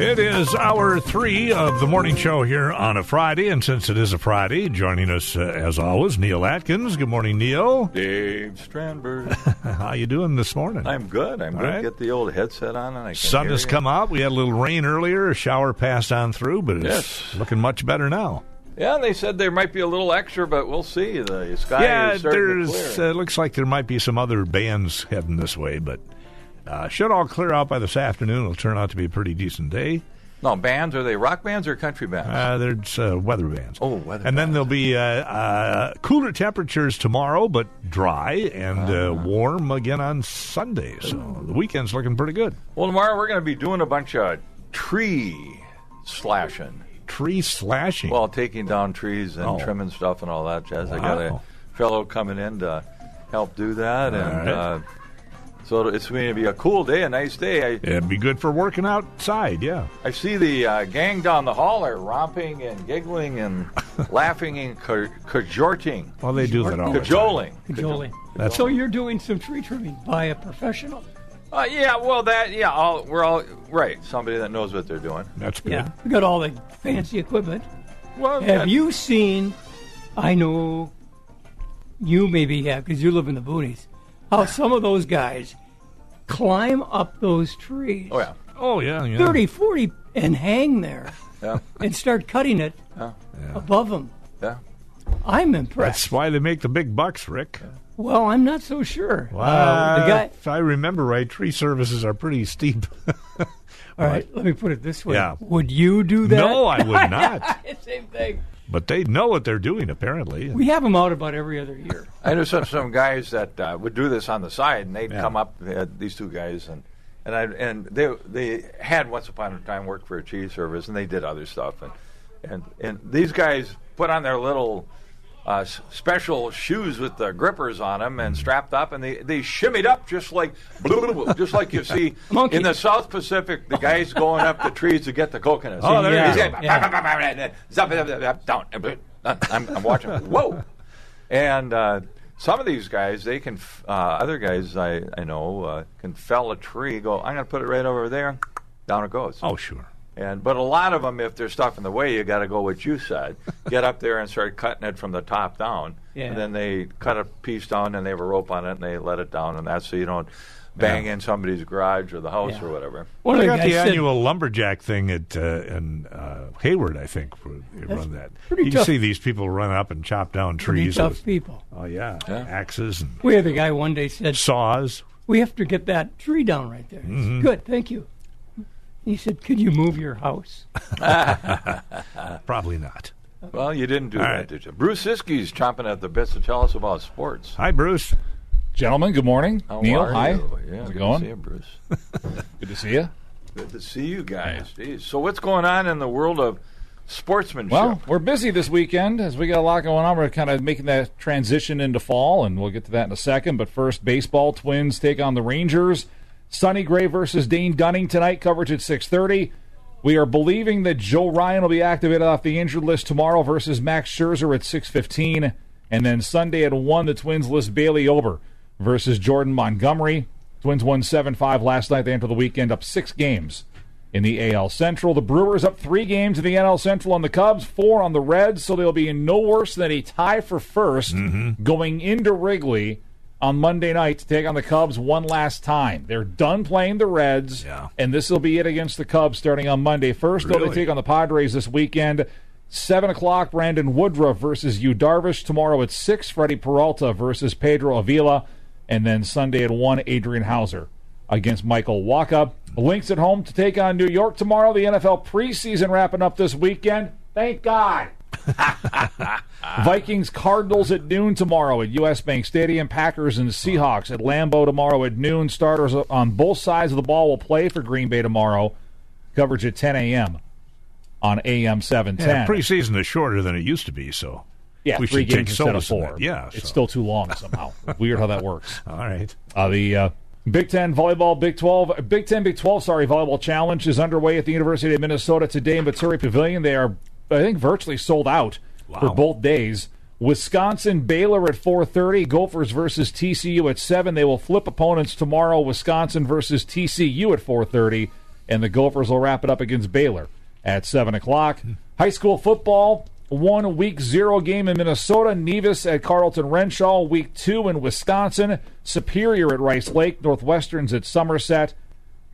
It is hour three of the morning show here on a Friday, and since it is a Friday, joining us uh, as always, Neill Atkins. Good morning, Neill. Dave Strandberg. How you doing this morning? I'm good. I'm All good. right. Get the old headset on, and I can Sun has you. come out. We had a little rain earlier. A shower passed on through, but it's Yes. looking much better now. Yeah, and they said there might be a little extra, but we'll see. The sky yeah, is starting to there's clear. uh, looks like there might be some other bands heading this way, but uh, should all clear out by this afternoon. It'll turn out to be a pretty decent day. no bands. Are they rock bands or country bands? Uh, there's uh, weather bands. Oh, weather And then there'll be uh, uh, cooler temperatures tomorrow, but dry and uh, Uh-huh. warm again on Sunday. So the weekend's looking pretty good. well, tomorrow we're going to be doing a bunch of tree slashing. Tree slashing. Well, taking down trees and Oh. trimming stuff and all that jazz. I got a fellow coming in to help do that, and right. uh, so it's going to be a cool day, a nice day. I, It'd be good for working outside, yeah. I see the uh, gang down the hall are romping and giggling and laughing and ca- cajoling. Well, they do that all the time. Cajoling. Jolie. That's- So you're doing some tree trimming by a professional. Uh, yeah, well, that, yeah, all, we're all, right, somebody that knows what they're doing. That's good. Yeah. We got all the fancy equipment. Well, Have you seen, I know you maybe have because you live in the boonies, how some of those guys climb up those trees Oh, yeah. Oh, yeah. yeah. 30, 40 and hang there Yeah. and start cutting it Yeah. above them. Yeah. I'm impressed. That's why they make the big bucks, Rick. well, I'm not so sure. Wow. Uh, the guy, if I remember right, tree services are pretty steep. all right, let me put it this way. Yeah. Would you do that? No, I would not. Same thing. But they know what they're doing, apparently. We have them out about every other year. I know some, some guys that uh, would do this on the side, and they'd Yeah. come up, uh, these two guys, and and I and they they had once upon a time worked for a cheese service, and they did other stuff, and and and these guys put on their little. Uh, special shoes with the grippers on them and strapped up, and they, they shimmied up just like just like you see Monkey. in the South Pacific. The guys going up the trees to get the coconuts. Oh, there zap, zap, zap, down. I'm, I'm watching. Whoa! And uh, some of these guys, they can. f- Uh, other guys I I know uh, can fell a tree. Go. I'm going to put it right over there. Down it goes. Oh, sure. And but a lot of them, if there's stuff in the way, you got to go what you said. Get up there and start cutting it from the top down. Yeah. And then they cut a piece down, and they have a rope on it, and they let it down, and that's so you don't bang in somebody's garage or the house Yeah. or whatever. Well, of They got guys the said, annual lumberjack thing at uh, in uh, Hayward, I think. where They run that. pretty you tough. see these people run up and chop down trees. pretty trees. tough with- people. oh yeah, Yeah. axes and We had a guy one day said, saws. "We have to get that tree down right there." Mm-hmm. Good, thank you. He said, "Could you move your house?" Probably not. Well, you didn't do All that, right. did you? Bruce Siskey's chomping at the bits to tell us about sports. Hi, Bruce. Gentlemen, good morning. How Neill, are hi. you? Yeah, How's good it going? To see you, Bruce. Good to see you. Good to see you guys. Jeez. So, what's going on in the world of sportsmanship? Well, we're busy this weekend as we got a lot going on. We're kind of making that transition into fall, and we'll get to that in a second. But first, baseball. Twins take on the Rangers. Sonny Gray versus Dane Dunning tonight. Coverage at 6:30. We are believing that Joe Ryan will be activated off the injured list tomorrow versus Max Scherzer at 6:15, and then Sunday at one, the Twins list Bailey Ober versus Jordan Montgomery. Twins won 7-5 last night. They enter the weekend up six games in the AL Central. The Brewers up three games in the NL Central on the Cubs, four on the Reds, so they'll be in no worse than a tie for 1st mm-hmm. going into Wrigley on Monday night to take on the Cubs one last time. They're done playing the Reds, Yeah. and this will be it against the Cubs starting on Monday. First, though, Really? they take on the Padres this weekend. Seven o'clock, Brandon Woodruff versus Yu Darvish. Tomorrow at six, Freddy Peralta versus Pedro Avila, and then Sunday at one, Adrian Houser against Michael Wacha. Lynx at home to take on New York tomorrow. The NFL preseason wrapping up this weekend. Thank God. Vikings Cardinals at noon tomorrow at US Bank Stadium. Packers and Seahawks at Lambeau tomorrow at noon. Starters on both sides of the ball will play for Green Bay tomorrow. Coverage at 10 a.m. on AM 710. Yeah, preseason is shorter than it used to be, so Yeah, we three should take games instead of four. that. Yeah, it's so. still too long somehow. Weird how that works. all right. Uh, the uh, Big Ten volleyball, Big Twelve, Big Ten, Big Twelve. Sorry, volleyball challenge is underway at the University of Minnesota today in Maturi Pavilion. They are, I think, virtually sold out for both days. Wisconsin Baylor at 4:30. Gophers versus TCU at seven. They will flip opponents tomorrow. Wisconsin versus TCU at 4:30. and the Gophers will wrap it up against Baylor at 7 o'clock. Hmm. High school football, one week zero game in Minnesota. Nevis at Carlton Wrenshall. Week two in Wisconsin. Superior at Rice Lake. Northwestern's at Somerset.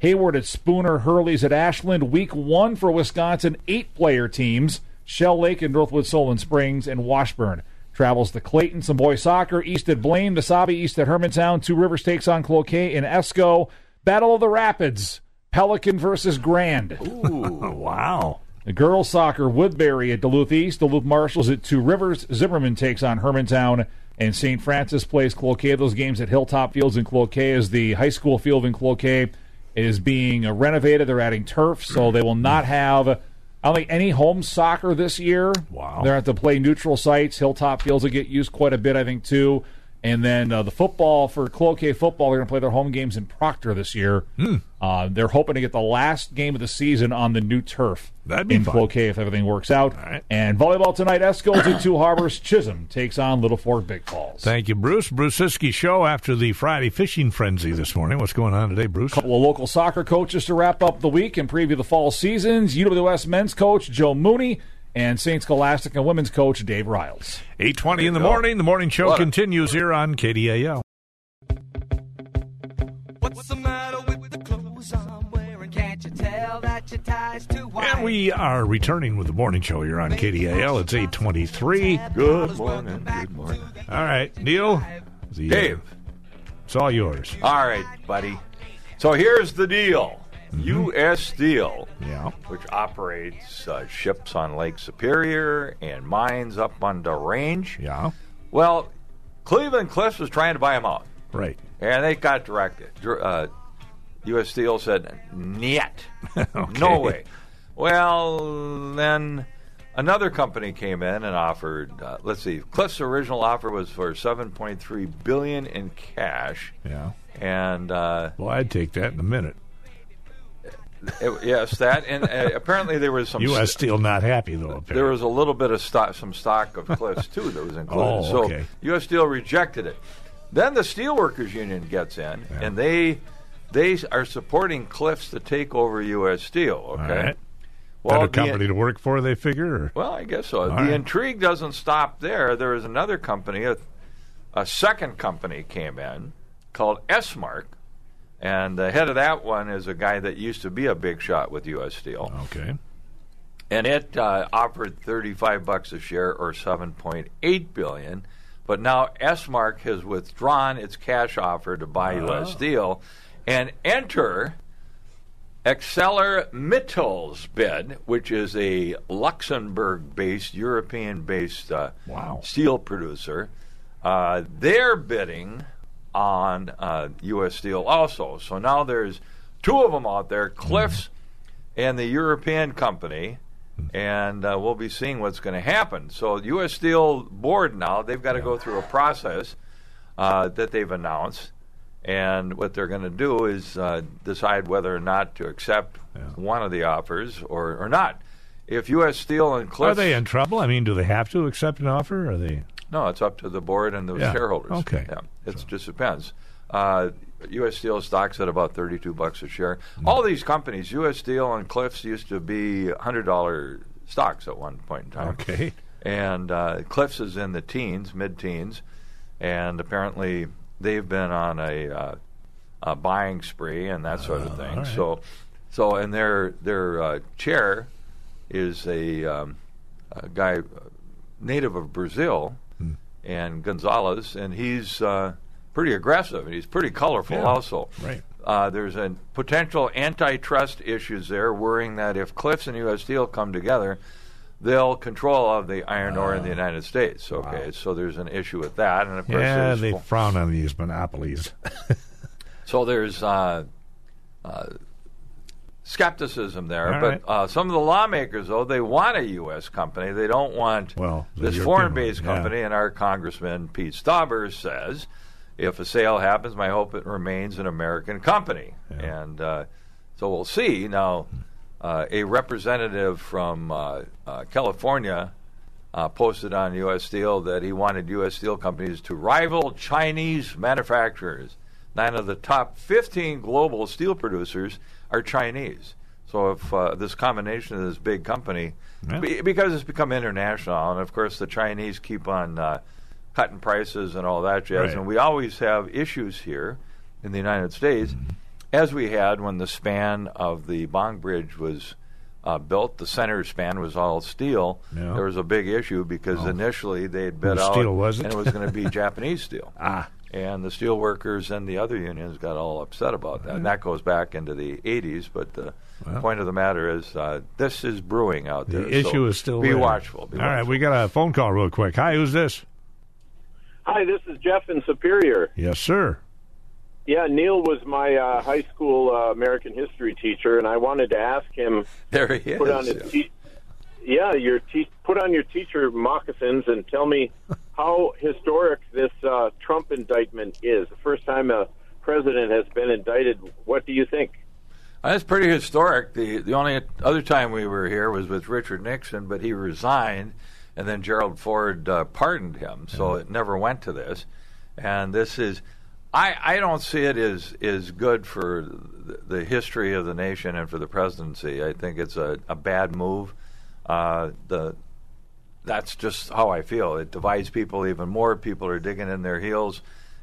Hayward at Spooner. Hurley's at Ashland. Week one for Wisconsin. Eight player teams. Shell Lake and Northwood Solon Springs and Washburn. Travels to Clayton, some boys soccer. East at Blaine, Mesabi East at Hermantown. Two Rivers takes on Cloquet and Esko. Battle of the Rapids. Pelican versus Grand. Oh, wow. The girls soccer, Woodbury at Duluth East. Duluth Marshals at Two Rivers. Zimmerman takes on Hermantown. And St. Francis plays Cloquet. Those games at Hilltop Fields in Cloquet is the high school field in Cloquet is being renovated. They're adding turf, so they will not have I don't think any home soccer this year. Wow. They're at to play neutral sites. Hilltop Fields will get used quite a bit, I think, too. And then uh, the football for Cloquet football, they're going to play their home games in Proctor this year. Hmm. Uh, they're hoping to get the last game of the season on the new turf That'd be in fun. Cloquet if everything works out. right. And volleyball tonight, Eskos at Two Harbors. Chisholm takes on Little Fork Big Falls. Thank you, Bruce. Bruce Siski show after the Friday fishing frenzy this morning. What's going on today, Bruce? A couple of local soccer coaches to wrap up the week and preview the fall seasons. UWS men's coach Joe Mooney and St. Scholastica and women's coach Dave Riles. 820 in the go. morning. The morning show What continues here on KDAL. What's the matter with the clothes I'm wearing? Can't you tell that your tie's too wide? And we are returning with the morning show here on KDAL. It's 823. Good morning. Good morning. All right, Neill. The, uh, Dave. it's all yours. All right, buddy. So here's the deal. U.S. Steel, Yeah. which operates uh, ships on Lake Superior and mines up on the range. Yeah. Well, Cleveland Cliffs was trying to buy them out, Right. and they got directed. Uh, U.S. Steel said, "Niet, no way." Well, then another company came in and offered. Uh, let's see, Cliffs' original offer was for 7.3 billion in cash, Yeah. and uh, Well, I'd take that in a minute. It- yes, that and uh, apparently there was some U.S. Steel not happy, though, apparently. there was a little bit of stock, some stock of Cliffs too that was included. Oh, so. U.S. Steel rejected it. Then the Steelworkers Union gets in, and they they are supporting Cliffs to take over U.S. Steel. All Okay, right. well, Better the- company to work for, they figure? Or? well, I guess so. the right. intrigue doesn't stop there. There is another company, a, a second company came in called Esmark, and the head of that one is a guy that used to be a big shot with U.S. Steel. Okay. and it uh, offered 35 bucks a share or 7.8 billion but now Esmark has withdrawn its cash offer to buy US Steel and enter ArcelorMittal's bid which is a Luxembourg-based European-based uh, Wow. steel producer uh, they're bidding on uh, U.S. Steel also. So now there's two of them out there, Cliffs and the European company, and uh, we'll be seeing what's going to happen. So U.S. Steel board now they've got to go through a process uh, that they've announced, and what they're going to do is uh, decide whether or not to accept one of the offers or, or not. If U.S. Steel and Cliffs Are they in trouble? I mean, do they have to accept an offer? Or are they? No, it's up to the board and the Yeah. shareholders. Okay. Yeah, it just depends. Uh, U.S. Steel stocks at about thirty-two bucks a share. Hmm. All these companies, U.S. Steel and Cliffs, used to be hundred dollar stocks at one point in time. Okay. And uh, Cliffs is in the teens, mid-teens, and apparently they've been on a, uh, a buying spree and that sort of thing. all right. So, so and their their uh, chair is a, um, a guy native of Brazil. And Gonzalez, and he's uh, pretty aggressive and he's pretty colorful Yeah, also. right. Uh, there's a potential antitrust issues there, worrying that if Cliffs and U.S. Steel come together, they'll control of the iron ore in the United States. Okay, so there's an issue with that, and of course, Yeah, they frown on these monopolies. so there's uh, uh, skepticism there. All but right. uh, some of the lawmakers, though, they want a U.S. company. They don't want Well, this foreign-based one, yeah. company. And our Congressman Pete Stauber says, if a sale happens, my hope it remains an American company. And uh, so we'll see. Now, uh, a representative from uh, uh, California uh, posted on U.S. Steel that he wanted U.S. steel companies to rival Chinese manufacturers. Nine of the top 15 global steel producers are Chinese. So if uh, this combination of this big company, Yeah. be, because it's become international, and of course the Chinese keep on uh, cutting prices and all that jazz, Right. and we always have issues here in the United States, Mm-hmm. as we had when the span of the Bong Bridge was. Uh, built the center span was all steel. Yeah. Oh. There was a big issue because initially they had bid out, steel was it? and it was going to be Japanese steel Ah, and the steel workers and the other unions got all upset about that. And that goes back into the 80s, but the Well. point of the matter is uh, this is brewing out there. the issue so is still Be there. watchful. Be All right, watchful. we got a phone call real quick. Hi, who's this? Hi, this is Jeff in Superior. Yes, sir. Yeah, Neill was my uh, high school uh, American history teacher, and I wanted to ask him There he is. put on his te- yeah your te- put on your teacher moccasins and tell me how historic this uh, Trump indictment is. The first time a president has been indicted. What do you think? That's pretty historic. The the only other time we were here was with Richard Nixon, but he resigned, and then Gerald Ford uh, pardoned him, so it never went to this. And this is, I I don't see it as is good for the, the history of the nation and for the presidency. I think it's a, a bad move. Uh, the that's just how I feel. It divides people even more. People are digging in their heels,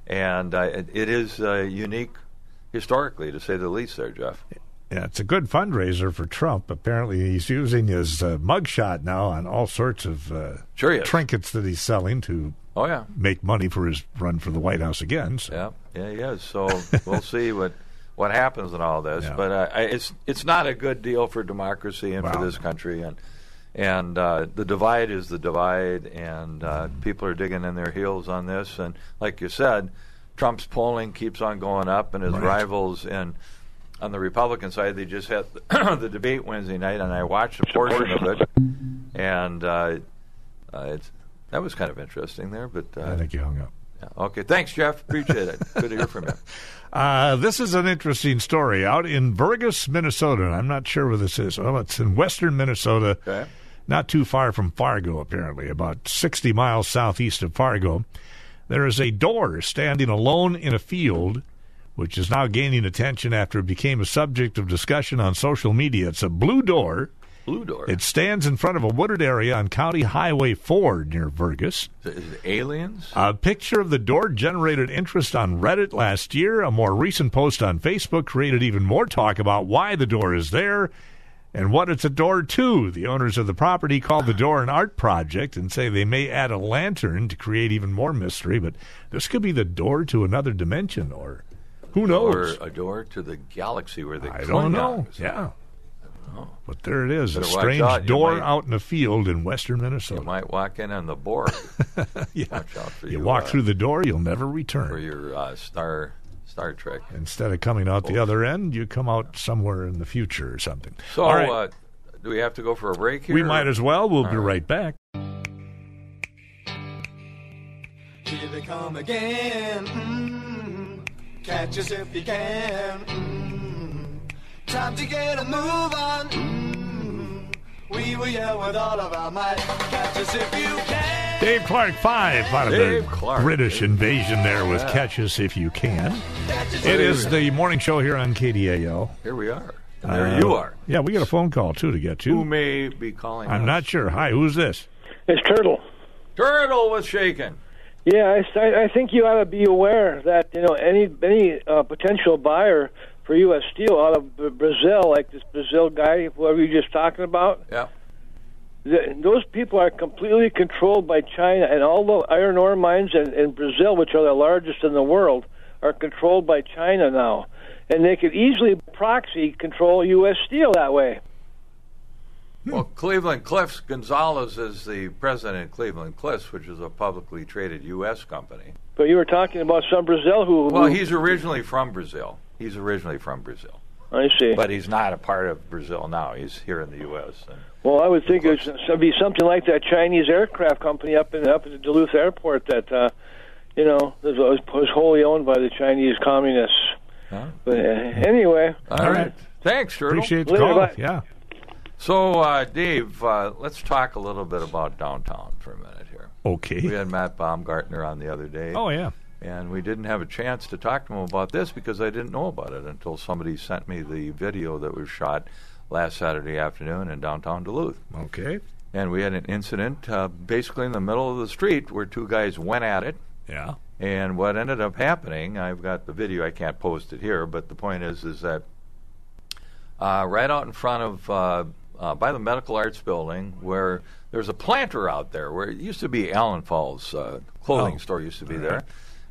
and uh, it, it is uh, unique historically, to say the least. There, Jeff. Yeah, it's a good fundraiser for Trump. Apparently, he's using his uh, mugshot now on all sorts of uh, Sure trinkets that he's selling to Oh yeah, make money for his run for the White House again. So. yeah, yeah, he is. So we'll see what what happens in all this. Yeah. But uh, I, it's it's not a good deal for democracy and Wow. for this country. And and uh, the divide is the divide, and uh, people are digging in their heels on this. And like you said, Trump's polling keeps on going up, and his Right. rivals in on the Republican side, they just had the debate Wednesday night, and I watched a portion of it, and uh, uh, it's that was kind of interesting there. But uh, I think you hung up. yeah. Okay, thanks, Jeff. Appreciate it. Good to hear from you. Uh, this is an interesting story out in Vergas, Minnesota. I'm not sure where this is. Well, it's in western Minnesota, Okay. Not too far from Fargo, apparently, about 60 miles southeast of Fargo. There is a door standing alone in a field, which is now gaining attention after it became a subject of discussion on social media. It's a blue door. Blue door. It stands in front of a wooded area on County Highway 4 near Vergas. aliens? A picture of the door generated interest on Reddit last year. A more recent post on Facebook created even more talk about why the door is there and what it's a door to. The owners of the property call the door an art project and say they may add a lantern to create even more mystery, but this could be the door to another dimension or who knows? or a door to the galaxy where the I don't know. Klingons- Yeah. But there it is, a Better watch strange. Door might- out in a field in western Minnesota. You might walk in on the Borg. yeah. Watch out for You you, walk uh, through the door, you'll never return. for your uh, Star Star Trek. Instead of coming out the other end, you come out somewhere in the future or something. So, All right. uh, do we have to go for a break here? we might as well. We'll be right back. Here they come again. Mm, catch us if you can. Mm, time to get a move on. Mm, we will yell with all of our might. Catch us if you can. Dave Clark 5 out of Dave the Clark. British invasion there with Yeah. Catch Us If You Can. Catch us It if is the morning show here on KDAL. Here we are. And there Uh, you are. Yeah, we got a phone call, too, to get to. Who may be calling? I'm us? not sure. Hi, who's this? It's Turtle. Turtle was shaken. Yeah, I, I- I think you ought to be aware that you know any any uh, potential buyer for U.S. steel out of Brazil, like this Brazil guy, whoever you're just talking about, Yeah. th those people are completely controlled by China, and all the iron ore mines in, in Brazil, which are the largest in the world, are controlled by China now, and they could easily proxy control U.S. steel that way. Hmm. Well, Cleveland Cliffs Gonzalez is the president of Cleveland Cliffs, which is a publicly traded U.S. company. But you were talking about some Brazil who. Well, he's originally from Brazil. He's originally from Brazil, I see. but he's not a part of Brazil now. He's here in the U.S. And Well, I would think it would be something like that Chinese aircraft company up in up at the Duluth airport that uh, you know was, was was wholly owned by the Chinese communists. Huh? But uh, anyway, All right. Thanks, Turtle. Appreciate the Later, call. bye. Yeah. So, uh, Dave, uh, let's talk a little bit about downtown for a minute here. Okay. We had Matt Baumgartner on the other day, Oh, yeah. And we didn't have a chance to talk to him about this because I didn't know about it until somebody sent me the video that was shot last Saturday afternoon in downtown Duluth. Okay. And we had an incident uh, basically in the middle of the street where two guys went at it. Yeah. And what ended up happening, I've got the video. I can't post it here, but the point is, is that uh, right out in front of uh, uh, by the Medical Arts Building, where there's a planter out there, where it used to be Allen Falls uh, clothing Oh. store used to be there,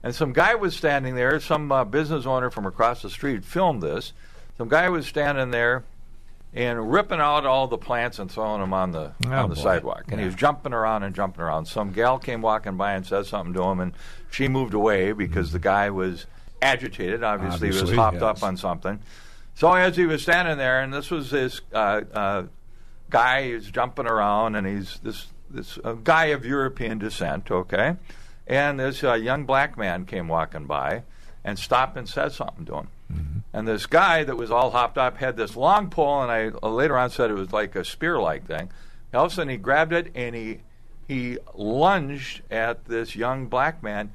and some guy was standing there. Some uh, business owner from across the street filmed this. Some guy was standing there and ripping out all the plants and throwing them on the Oh, on the boy. sidewalk. And he was jumping around and jumping around. Some gal came walking by and said something to him, and she moved away because the guy was agitated. Obviously, he was hopped yes. up on something. So as he was standing there, and this was this uh, uh, guy who's jumping around, and he's this this uh, guy of European descent, okay, and this uh, young black man came walking by and stopped and said something to him. And this guy that was all hopped up had this long pole, and I uh, later on said it was like a spear-like thing. All of a sudden, he grabbed it and he he lunged at this young black man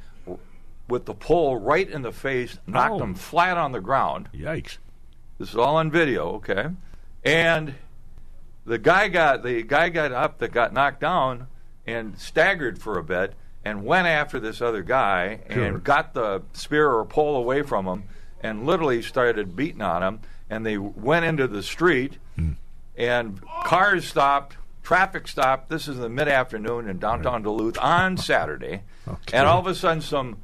with the pole right in the face, knocked Oh. him flat on the ground. Yikes. This is all on video, okay? And the guy got the guy got up that got knocked down and staggered for a bit and went after this other guy Sure. and got the spear or pole away from him and literally started beating on him and they went into the street hmm. and cars stopped traffic stopped this is the mid-afternoon in downtown duluth on saturday Okay. and all of a sudden some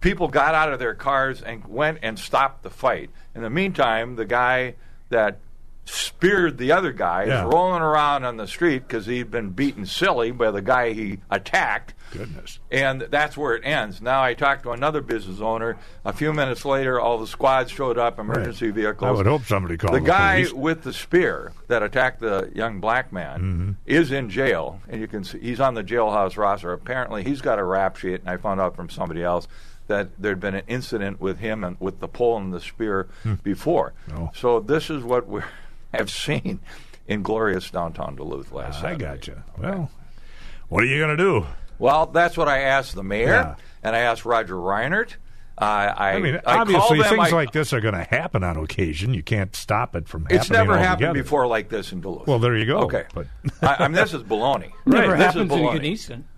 people got out of their cars and went and stopped the fight. In the meantime, the guy that speared the other guy Yeah. rolling around on the street because he'd been beaten silly by the guy he attacked. Goodness. And that's where it ends. Now I talked to another business owner. A few minutes later, all the squads showed up, emergency vehicles. I would hope somebody called The the guy police. with the spear that attacked the young black man Mm-hmm. is in jail, and you can see he's on the jailhouse roster. Apparently, he's got a rap sheet, and I found out from somebody else that there'd been an incident with him and with the pole and the spear before. Oh. So this is what we have seen in glorious downtown Duluth last night. I Saturday. got you. Well, what are you going to do? Well, that's what I asked the mayor, Yeah. and I asked Roger Reinert. Uh, I, I mean, I obviously, called them, things I- like this are going to happen on occasion. You can't stop it from happening. It's never happened before like this in Duluth. Well, there you go. Okay, But I, I mean, this is baloney. Never This happens is in baloney.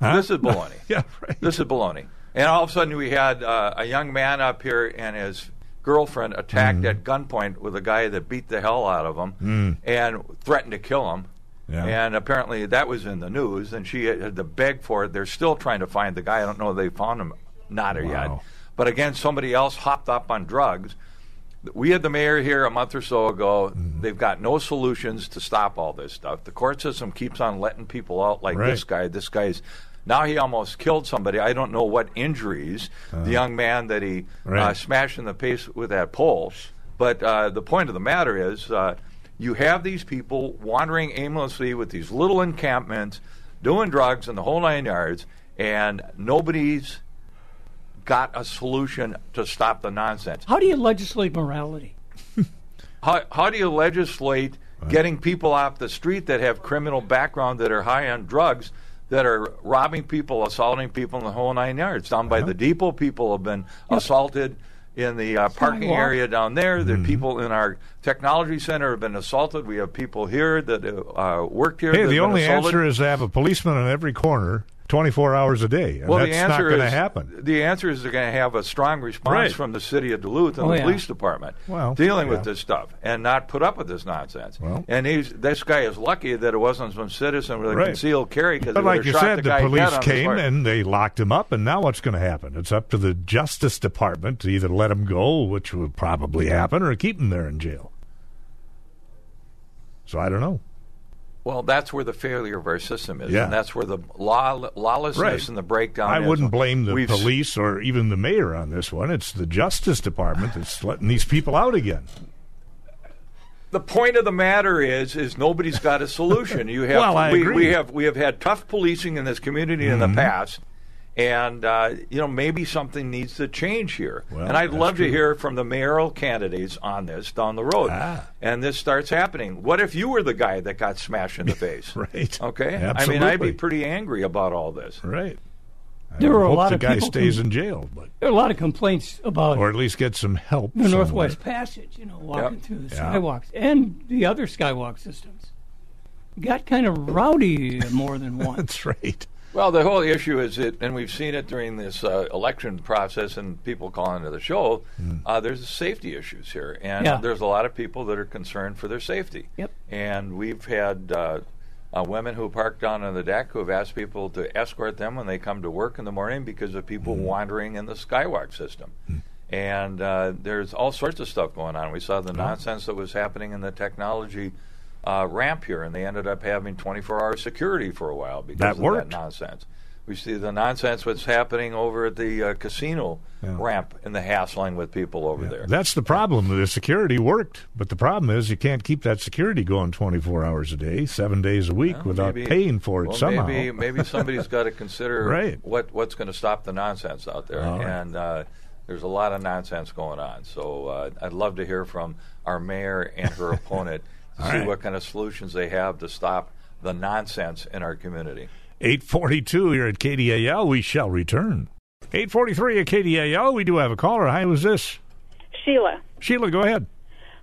Ganesan. This is baloney. Yeah, right. This is baloney. And all of a sudden, we had uh, a young man up here and his girlfriend attacked Mm. at gunpoint with a guy that beat the hell out of him and threatened to kill him. Yeah. And apparently, that was in the news, and she had to beg for it. They're still trying to find the guy. I don't know if they found him, not yet. Wow. But again, somebody else hopped up on drugs. We had the mayor here a month or so ago. Mm-hmm. They've got no solutions to stop all this stuff. The court system keeps on letting people out like Right. this guy. This guy's now he almost killed somebody. I don't know what injuries. the young man that he uh, smashed in the face with that pole. But uh, the point of the matter is, uh, you have these people wandering aimlessly with these little encampments, doing drugs and the whole nine yards, and nobody's got a solution to stop the nonsense. How do you legislate morality? How, how do you legislate getting people off the street that have criminal background that are high on drugs that are robbing people, assaulting people in the whole nine yards? Down by the depot, people have been assaulted in the uh, parking area down there. The Mm-hmm. people in our technology center have been assaulted. We have people here that uh, worked here. hey, the only assaulted. answer is to have a policeman on every corner, twenty-four hours a day, and Well, that's the not answer going to is happen. the answer is they're going to have a strong response Right. from the city of Duluth and Oh, the yeah. police department Well, dealing with this stuff and not put up with this nonsense. Well. and he's this guy is lucky that it wasn't some citizen with a Right. concealed carry because But like you said, the, the police came and they locked him up, and now what's going to happen? It's up to the Justice Department to either let him go, which would probably happen, or keep him there in jail. So I don't know. Well, that's where the failure of our system is, Yeah. and that's where the law, lawlessness Right. and the breakdown. I is. wouldn't blame the We've police or even the mayor on this one. It's the Justice Department that's letting these people out again. the point of the matter is is nobody's got a solution. You have Well, I we, agree. we have we have had tough policing in this community in the Mm-hmm. past. And uh, you know maybe something needs to change here, Well, and I'd love true. to hear from the mayoral candidates on this down the road. Ah. And this starts happening. What if you were the guy that got smashed in the face? Right. Okay. Absolutely. I mean, I'd be pretty angry about all this. Right. There were a lot the of guy people stays com- in jail, but There are a lot of complaints about or at least get some help. the somewhere. Northwest Passage, you know, walking Yep. through the Yeah. skywalks and the other skywalk systems. Got kind of rowdy more than once. That's right. Well, the whole issue is that, and we've seen it during this uh, election process, and people calling to the show. Uh, there's safety issues here, and Yeah. there's a lot of people that are concerned for their safety. Yep. And we've had uh, uh, women who park down on the deck who have asked people to escort them when they come to work in the morning because of people wandering in the skywalk system. And uh, there's all sorts of stuff going on. We saw the nonsense that was happening in the technology uh, ramp here, and they ended up having 24-hour security for a while because That of worked. that nonsense. We see the nonsense what's happening over at the uh, casino Yeah. ramp and the hassling with people over there. That's the problem. The security worked, but the problem is you can't keep that security going 24 hours a day, seven days a week Well, without maybe- paying for it well, somehow. Maybe, maybe somebody's got to consider Right. what what's going to stop the nonsense out there. Right. And uh, there's a lot of nonsense going on. So uh, I'd love to hear from our mayor and her opponent to All see right. what kind of solutions they have to stop the nonsense in our community. 842 here at KDAL. We shall return. 843 at KDAL. We do have a caller. Hi, who's this? Sheila. Sheila, go ahead.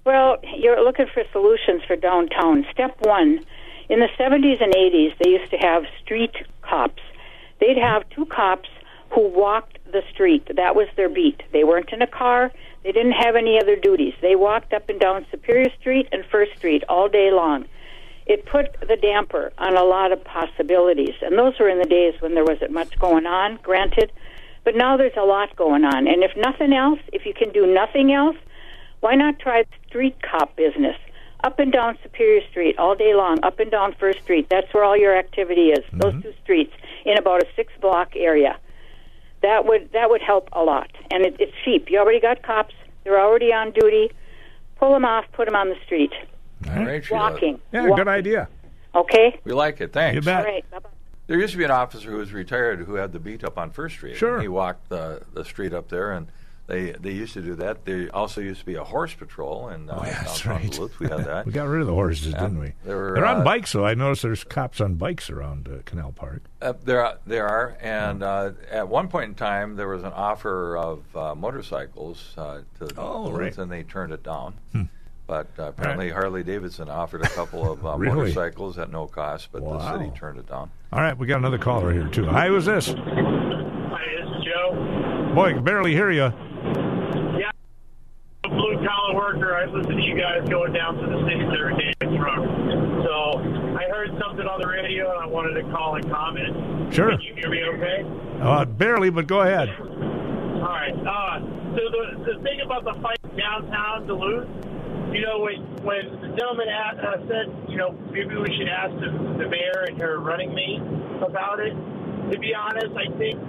Well, you're looking for solutions for downtown. Step one in the 70s and 80s, they used to have street cops. They'd have two cops who walked the street. That was their beat. They weren't in a car, they didn't have any other duties. They walked up and down Superior Street and First Street all day long. It put the damper on a lot of possibilities. And those were in the days when there wasn't much going on, granted. But now there's a lot going on. And if nothing else, if you can do nothing else, why not try street cop business? Up and down Superior Street all day long, up and down First Street. That's where all your activity is. Those mm-hmm. two streets in about a six block area. That would that would help a lot, and it, it's cheap. You already got cops; they're already on duty. Pull them off, put them on the street, All right, Sheila. walking. Yeah, walking. good idea. Okay. We like it. Thanks. You bet. All right. Bye-bye. There used to be an officer who was retired who had the beat up on First Street. Sure. He walked the the street up there, and they they used to do that. There also used to be a horse patrol, and uh, Oh, yeah, that's right. Duluth we had that. We got rid of the horses, didn't we? they were, They're on uh, bikes, though. I noticed there's cops on bikes around uh, Canal Park. Uh, there, are, there are, and uh, at one point in time, there was an offer of uh, motorcycles uh, to Oh, Duluth, right. and they turned it down. But uh, apparently, Harley Davidson offered a couple of uh, Really? motorcycles at no cost, but the city turned it down. All right, we got another caller here, too. Hi, who's this? Hi, this is Joe. Boy, I can barely hear you. Blue collar worker. I listen to you guys going down to the cities every day in truck. So I heard something on the radio, and I wanted to call and comment. Sure. Can you hear me okay? Uh, barely, but go ahead. All right. Uh, so the, the thing about the fight downtown Duluth, you know, when when the gentleman asked, uh, said, you know, maybe we should ask the, the mayor and her running mate about it. To be honest, I think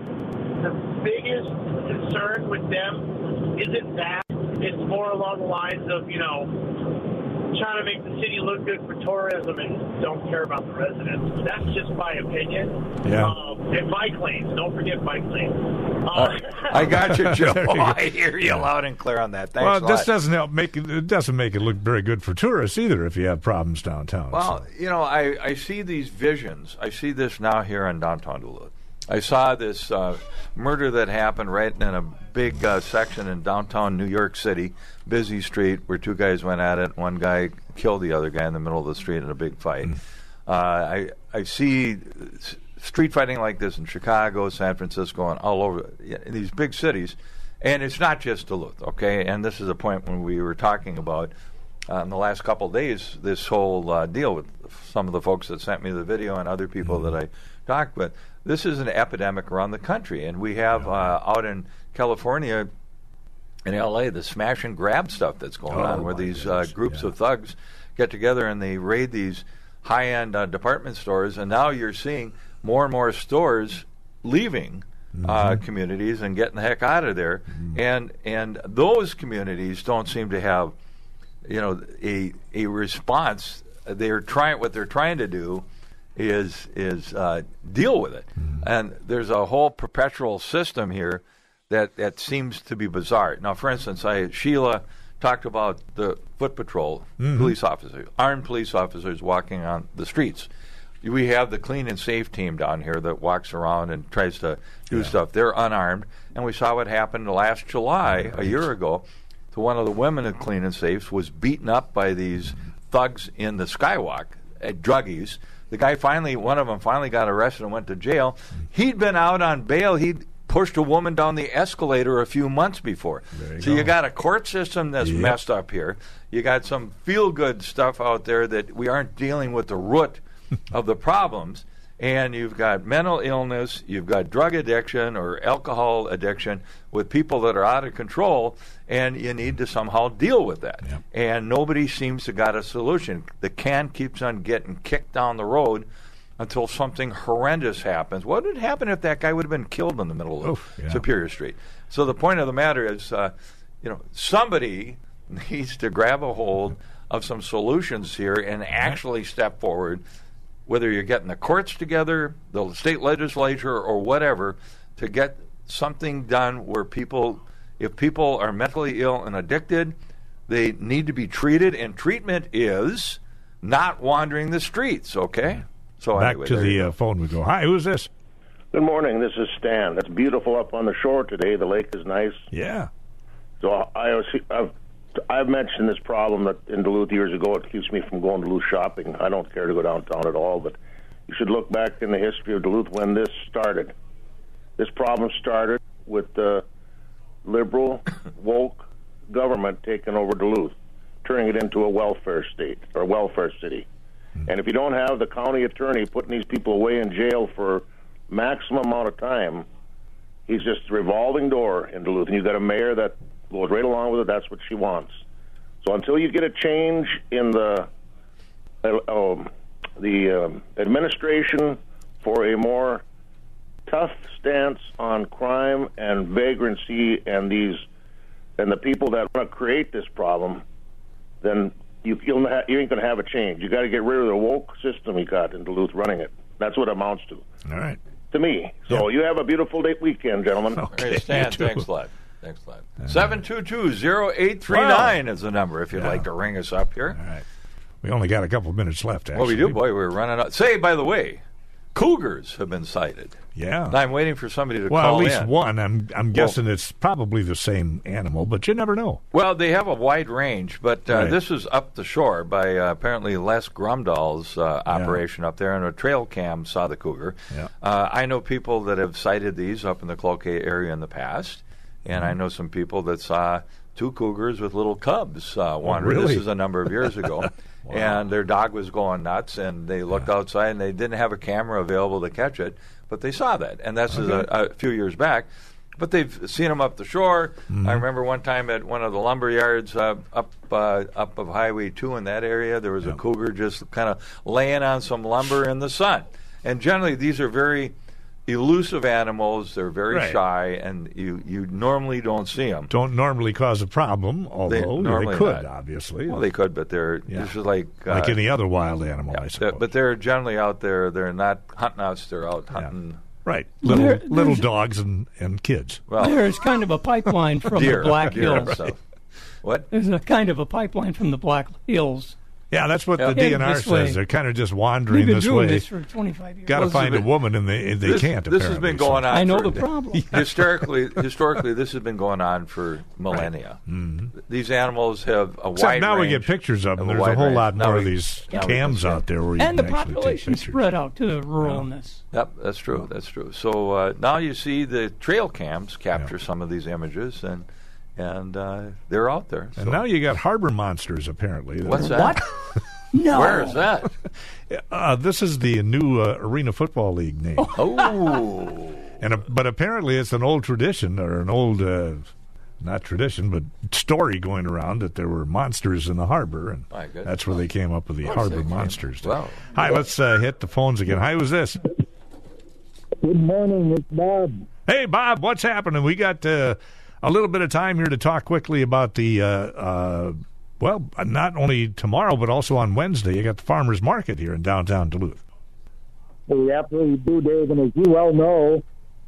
the biggest concern with them isn't that. It's more along the lines of, you know, trying to make the city look good for tourism and don't care about the residents. That's just my opinion. Yeah. Um, and bike lanes. Don't forget bike lanes. Uh, Uh, I got you, Joe. You go. I hear you loud and clear on that. Thanks well, a this doesn't help make it, it doesn't make it look very good for tourists either if you have problems downtown. Well, so. you know, I, I see these visions. I see this now here in downtown Duluth. I saw this uh, murder that happened right in a big uh, section in downtown New York City, busy street, where two guys went at it. One guy killed the other guy in the middle of the street in a big fight. Uh, I I see street fighting like this in Chicago, San Francisco, and all over these big cities. And it's not just Duluth, okay? And this is a point when we were talking about uh, in the last couple of days this whole uh, deal with some of the folks that sent me the video and other people that I talked with. This is an epidemic around the country, and we have uh, out in California, in L.A., the smash and grab stuff that's going Oh, on, where these uh, groups yeah. of thugs get together and they raid these high-end uh, department stores, and now you're seeing more and more stores leaving. Uh, Mm-hmm. communities and getting the heck out of there, and and those communities don't seem to have you know a a response they're trying what they're trying to do is is uh, deal with it. And there's a whole perpetual system here that that seems to be bizarre. Now for instance I Sheila talked about the foot patrol police officers armed police officers walking on the streets. We have the clean and safe team down here that walks around and tries to do stuff. They're unarmed, and we saw what happened last July, a year ago, to one of the women at Clean and Safes was beaten up by these thugs in the skywalk, uh, druggies. The guy finally, one of them finally got arrested and went to jail. He'd been out on bail. He'd pushed a woman down the escalator a few months before. you so you got a court system that's Yep. messed up here. You got some feel good stuff out there that we aren't dealing with the root of the problems. And you've got mental illness, you've got drug addiction or alcohol addiction with people that are out of control, and you need to somehow deal with that. And nobody seems to got a solution. The can keeps on getting kicked down the road until something horrendous happens. What would happen if that guy would have been killed in the middle of Oof, yeah. Superior Street? So the point of the matter is, uh, you know, somebody needs to grab a hold of some solutions here and actually step forward. Whether you're getting the courts together, the state legislature, or whatever, to get something done where people, if people are mentally ill and addicted, they need to be treated, and treatment is not wandering the streets. Okay. So Back anyway, to the uh, phone we go. Hi, who's this? Good morning. This is Stan. It's beautiful up on the shore today. The lake is nice. Yeah. So I was, I've I've mentioned this problem that in Duluth years ago. It keeps me from going to Duluth shopping. I don't care to go downtown at all, but you should look back in the history of Duluth when this started. This problem started with the liberal woke government taking over Duluth, turning it into a welfare state or welfare city. Hmm. And if you don't have the county attorney putting these people away in jail for maximum amount of time, he's just a revolving door in Duluth. And you've got a mayor that goes right along with it. That's what she wants. So until you get a change in the uh, um, the um, administration for a more tough stance on crime and vagrancy and these and the people that want to create this problem, then you you'll ha- you ain't going to have a change. You got to get rid of the woke system you got in Duluth running it. That's what it amounts to All right. to me. So you have a beautiful day weekend, gentlemen. Okay. Hey, Stan, you too. thanks a lot. Thanks a lot. 722-0839 is the number if you'd Yeah. like to ring us up here. All right. We only got a couple minutes left, actually. Well, we do, boy. We're running out. Say, by the way, cougars have been sighted. Yeah. And I'm waiting for somebody to well, call at least in. one. I'm I'm guessing it's probably the same animal, but you never know. Well, they have a wide range, but uh, Right. this is up the shore by uh, apparently Les Grumdahl's uh, operation up there, and a trail cam saw the cougar. Yeah. Uh, I know people that have sighted these up in the Cloquet area in the past, and Mm-hmm. I know some people that saw two cougars with little cubs uh, wander. Oh, really? This is a number of years ago. And their dog was going nuts, and they looked outside, and they didn't have a camera available to catch it, but they saw that, and that's a, a few years back. But they've seen them up the shore. Mm-hmm. I remember one time at one of the lumber yards uh, up uh, up of Highway Two in that area, there was a cougar just kind of laying on some lumber in the sun. And generally, these are very elusive animals. They're very Right. shy, and you you normally don't see them. Don't normally cause a problem, although they, normally could, not. obviously. Well, they could, but they're Yeah. this is like uh, like any other wild animal, I they're- suppose. but they're generally out there. They're not hunting us. They're out hunting. right. Little There- little dogs and, and kids. Well, There's kind of a pipeline from deer, the Black deer and Hills. stuff. What? There's a kind of a pipeline from the Black Hills. Yeah, that's what Yeah. the Yeah, DNR this way. says. They're kind of just wandering been this doing way. this for 25 years. Got to Well, this has find a woman, and they they this, can't. This has been apparently, so- going on. I know for- the problem. historically, historically, this has been going on for millennia. These animals have a Mm-hmm. Except wide now we get pictures of them. of There's a wide whole range. lot Now more we- of these now we cams out there where you and the can actually population pictures. spread out to the ruralness. Yep, that's true. That's true. So uh, now you see the trail cams capture some of these images, and and uh, they're out there. And now you got harbor monsters, apparently. what's that? What? No. Where is that? Uh, this is the new uh, Arena Football League name. Oh, And uh, but apparently it's an old tradition or an old uh, not tradition but story going around that there were monsters in the harbor and that's where they came up with the harbor monsters. Wow. Hi, let's uh, hit the phones again. Hi, who's this? Good morning, it's Bob. Hey, Bob, what's happening? We got uh, a little bit of time here to talk quickly about the uh, uh, well, not only tomorrow but also on Wednesday. You got the farmers market here in downtown Duluth. We absolutely do, Dave. And as you well know,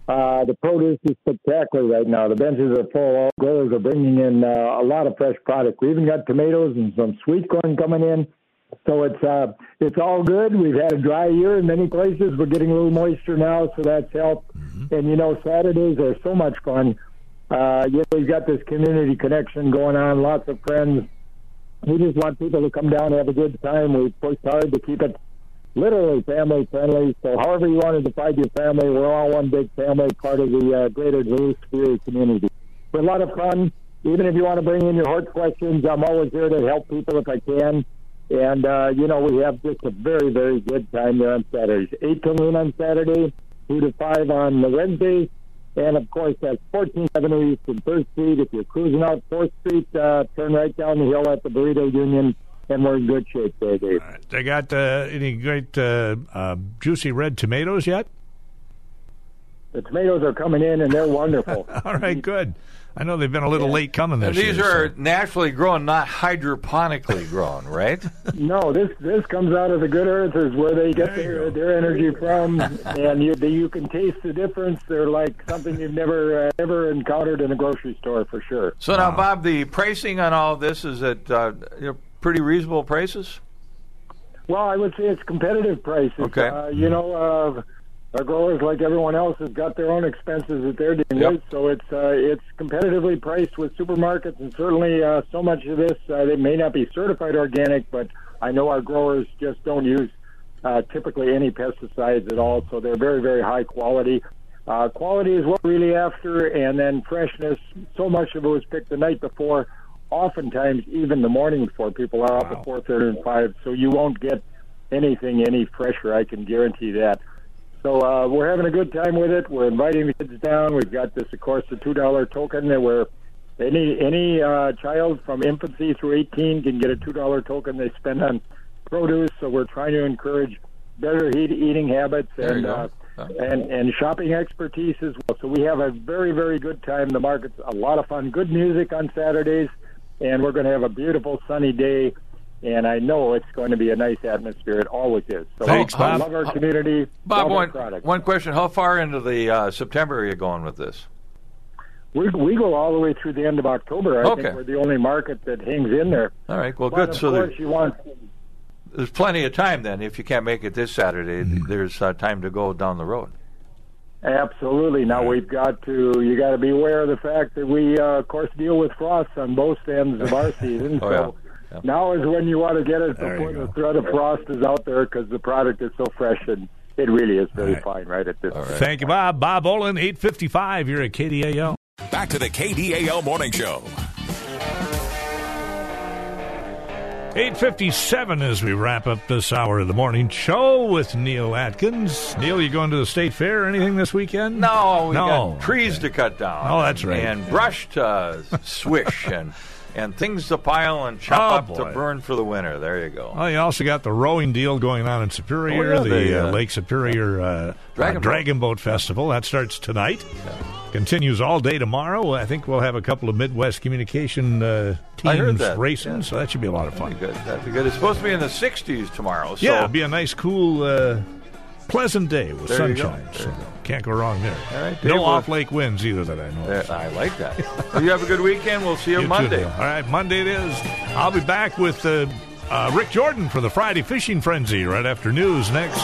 uh, the produce is spectacular right now. The benches are full. All growers are bringing in uh, a lot of fresh product. We even got tomatoes and some sweet corn coming in. So it's uh, it's all good. We've had a dry year in many places. We're getting a little moisture now, so that's helped. And you know, Saturdays are so much fun. Uh, you know, we've got this community connection going on. Lots of friends. We just want people to come down and have a good time. We've pushed hard to keep it literally family friendly. So however you want to define your family, we're all one big family, part of the uh, greater Duluth Superior community. But a lot of fun. Even if you want to bring in your heart questions, I'm always here to help people if I can. And, uh, you know, we have just a very, very good time there on Saturdays. 8 to noon on Saturday, 2 to 5 on the Wednesday. And, of course, that's 14th Avenue East and 3rd Street. If you're cruising out 4th Street, uh, turn right down the hill at the Burrito Union, and we're in good shape there, Dave. They got uh, any great uh, uh, juicy red tomatoes yet? The tomatoes are coming in, and they're wonderful. All right, good. I know they've been a little late coming this And these year. are naturally grown, not hydroponically grown, right? no, this this comes out of the good earth is where they get their, their energy from, and you you can taste the difference. They're like something you've never uh, ever encountered in a grocery store for sure. So now, Bob, the pricing on all of this is at uh, pretty reasonable prices. Well, I would say it's competitive prices. Okay. Uh, you know, uh, our growers, like everyone else, has got their own expenses that they're dealing Yep. with. So it's uh, it's competitively priced with supermarkets, and certainly uh, so much of this uh, they may not be certified organic, but I know our growers just don't use uh, typically any pesticides at all. So they're very very high quality. Uh, quality is what we're really after, and then freshness. So much of it was picked the night before. Oftentimes, even the morning before, people are up at four thirty and five, so you won't get anything any fresher. I can guarantee that. So uh, we're having a good time with it. We're inviting the kids down. We've got this, of course, the two dollar token that where any any uh, child from infancy through eighteen can get a two dollar token they spend on produce. So we're trying to encourage better eat, eating habits and uh, go. and and shopping expertise as well. So we have a very very good time. The market's a lot of fun. Good music on Saturdays, and we're going to have a beautiful sunny day. And I know it's going to be a nice atmosphere. It always is. So Thanks, I love our community. Bob, love one, one question: How far into the uh, September are you going with this? We, we go all the way through the end of October. I Okay. think we're the only market that hangs in there. All right, well, But good. of So there, course, you want there's plenty of time then. If you can't make it this Saturday, Mm-hmm. there's uh, time to go down the road. absolutely. Now we've got to. You got to be aware of the fact that we, uh, of course, deal with frost on both ends of our season. Oh, so yeah. Yeah. now is when you want to get it There before the threat of frost is out there because the product is so fresh and it really is very Right. fine right at this. Thank you, Bob. Bob Olin, 855. You're at KDAL. Back to the KDAL Morning Show. 857 as we wrap up this hour of the morning show with Neill Atkins. Neill, you going to the state fair or anything this weekend? No, we No. got trees to cut down. Oh, that's right. And brush to swish and and things to pile and chop Oh, up boy. to burn for the winter. There you go. Oh, you also got the rowing deal going on in Superior, Oh, yeah, the, the, uh, uh, Lake Superior uh, Dragon uh, Boat. Dragon Boat Festival. That starts tonight. Continues all day tomorrow. I think we'll have a couple of Midwest communication uh, teams racing, yeah. so that should be a lot of fun. That'd be good. That'd be good. It's supposed to be in the 60s tomorrow. So yeah, it'll be a nice, cool, uh, pleasant day with There go. sunshine. There So go. can't go wrong there. All right, Dave, no well- off lake winds either that I know. there, I like that. well, you have a good weekend. We'll see you, You Monday. Neill. All right, Monday it is. I'll be back with uh, uh, Rick Jordan for the Friday Fishing Frenzy right after news next.